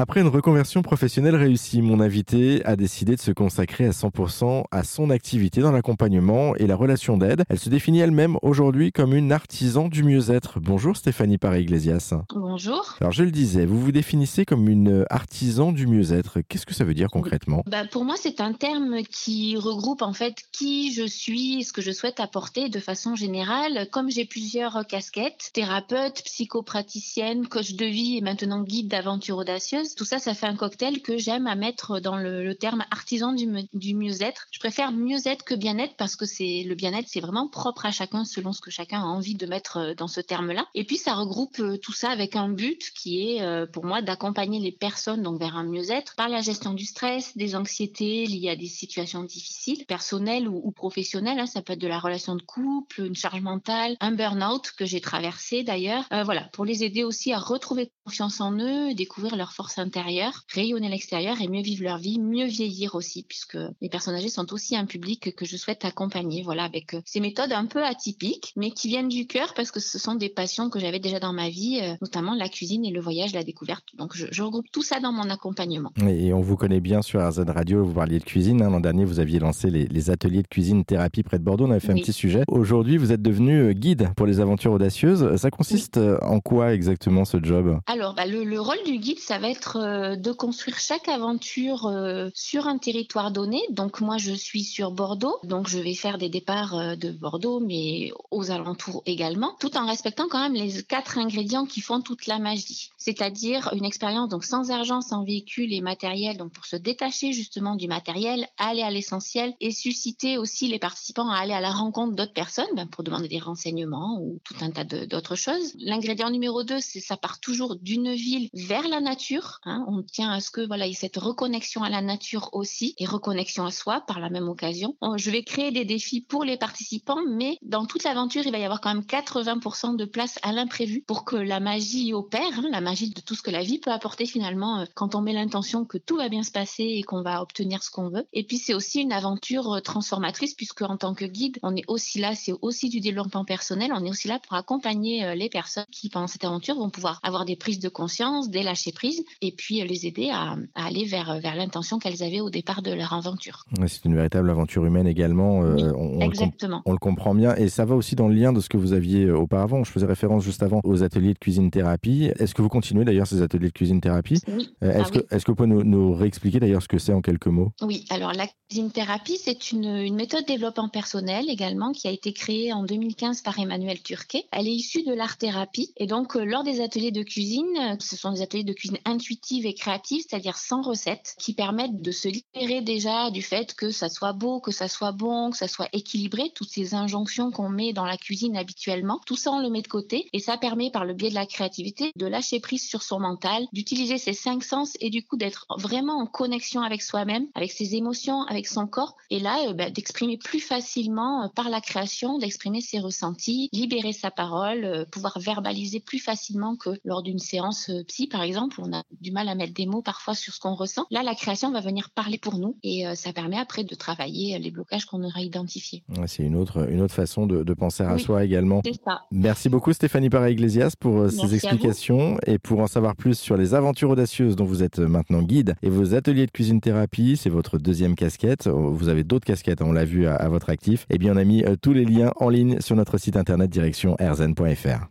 Après une reconversion professionnelle réussie, mon invité a décidé de se consacrer à 100% à son activité dans l'accompagnement et la relation d'aide. Elle se définit elle-même aujourd'hui comme une artisan du mieux-être. Bonjour Stéphanie Paré-Iglesias. Bonjour. Alors je le disais, vous vous définissez comme une artisan du mieux-être. Qu'est-ce que ça veut dire concrètement? Bah, Pour moi, c'est un terme qui regroupe en fait qui je suis, ce que je souhaite apporter de façon générale. Comme j'ai plusieurs casquettes, thérapeute, psychopraticienne, coach de vie et maintenant guide d'aventure audacieuse, tout ça, ça fait un cocktail que j'aime à mettre dans le, terme artisan du, mieux-être. Je préfère mieux-être que bien-être parce que c'est le bien-être, c'est vraiment propre à chacun selon ce que chacun a envie de mettre euh, dans ce terme-là. Et puis ça regroupe euh, tout ça avec un but qui est euh, pour moi d'accompagner les personnes donc vers un mieux-être par la gestion du stress, des anxiétés liées à des situations difficiles, personnelles ou, professionnelles. Hein. Ça peut être de la relation de couple, une charge mentale, un burn-out que j'ai traversé d'ailleurs. voilà, pour les aider aussi à retrouver confiance en eux, découvrir leur force intérieure, rayonner à l'extérieur et mieux vivre leur vie, mieux vieillir aussi, puisque les personnes âgées sont aussi un public que je souhaite accompagner, voilà, avec euh, ces méthodes un peu atypiques, mais qui viennent du cœur parce que ce sont des passions que j'avais déjà dans ma vie, euh, notamment la cuisine et le voyage, la découverte. Donc je, regroupe tout ça dans mon accompagnement. Et on vous connaît bien sur RZ Radio, vous parliez de cuisine. Hein. L'an dernier, vous aviez lancé les, ateliers de cuisine thérapie près de Bordeaux. On avait fait un petit sujet. Aujourd'hui, vous êtes devenu euh, guide pour les aventures audacieuses. Ça consiste en quoi exactement ce job? Alors, bah, le, le, rôle du guide, ça va être euh, de construire chaque aventure euh, sur un territoire donné. Donc moi, je suis sur Bordeaux, donc je vais faire des départs euh, de Bordeaux, mais aux alentours également, tout en respectant quand même les quatre ingrédients qui font toute la magie. C'est-à-dire une expérience donc sans argent, sans véhicule et matériel, donc pour se détacher justement du matériel, aller à l'essentiel et susciter aussi les participants à aller à la rencontre d'autres personnes ben, pour demander des renseignements ou tout un tas d'autres choses. L'ingrédient numéro deux, c'est ça part toujours d'une ville vers la nature. Hein, on tient à ce que voilà, il y ait cette reconnexion à la nature aussi et reconnexion à soi par la même occasion. Je vais créer des défis pour les participants, mais dans toute l'aventure, il va y avoir quand même 80% de place à l'imprévu pour que la magie opère, hein, la magie de tout ce que la vie peut apporter finalement euh, quand on met l'intention que tout va bien se passer et qu'on va obtenir ce qu'on veut. Et puis c'est aussi une aventure euh, transformatrice puisque en tant que guide, on est aussi là, c'est aussi du développement personnel, on est aussi là pour accompagner euh, les personnes qui pendant cette aventure vont pouvoir avoir des prises de conscience, des lâcher prises et puis les aider à, aller vers, vers l'intention qu'elles avaient au départ de leur aventure. c'est une véritable aventure humaine également. Euh, on, exactement. on le comprend bien. Et ça va aussi dans le lien de ce que vous aviez euh, auparavant. Je faisais référence juste avant aux ateliers de cuisine thérapie. Est-ce que vous continuez d'ailleurs ces ateliers de cuisine thérapie? Oui. Euh, est-ce, ah que, est-ce que vous pouvez nous, nous réexpliquer d'ailleurs ce que c'est en quelques mots? Oui, alors la cuisine thérapie, c'est une, une méthode de développement personnel également qui a été créée en 2015 par Emmanuel Turquet. Elle est issue de l'art thérapie. Et donc, lors des ateliers de cuisine, ce sont des ateliers de cuisine intuitive et créative, c'est-à-dire sans recette, qui permettent de se libérer déjà du fait que ça soit beau, que ça soit bon, que ça soit équilibré, toutes ces injonctions qu'on met dans la cuisine habituellement. Tout ça, on le met de côté et ça permet par le biais de la créativité de lâcher prise sur son mental, d'utiliser ses cinq sens et du coup d'être vraiment en connexion avec soi-même, avec ses émotions, avec son corps et là euh, bah, d'exprimer plus facilement euh, par la création, d'exprimer ses ressentis, libérer sa parole, euh, pouvoir verbaliser plus facilement que lors d'une séance psy par exemple, où on a du mal à mettre des mots parfois sur ce qu'on ressent. Là, la création va venir parler pour nous et euh, ça permet après de travailler les blocages qu'on aura identifiés. c'est une autre, une autre façon de, penser à soi également. Ça. Merci beaucoup Stéphanie Paré-Iglesias pour euh, ces explications et pour en savoir plus sur les aventures audacieuses dont vous êtes euh, maintenant guide et vos ateliers de cuisine thérapie, c'est votre deuxième casquette. Vous avez d'autres casquettes, on l'a vu à, à, votre actif. Eh bien, on a mis tous les liens en ligne sur notre site internet direction rzn.fr.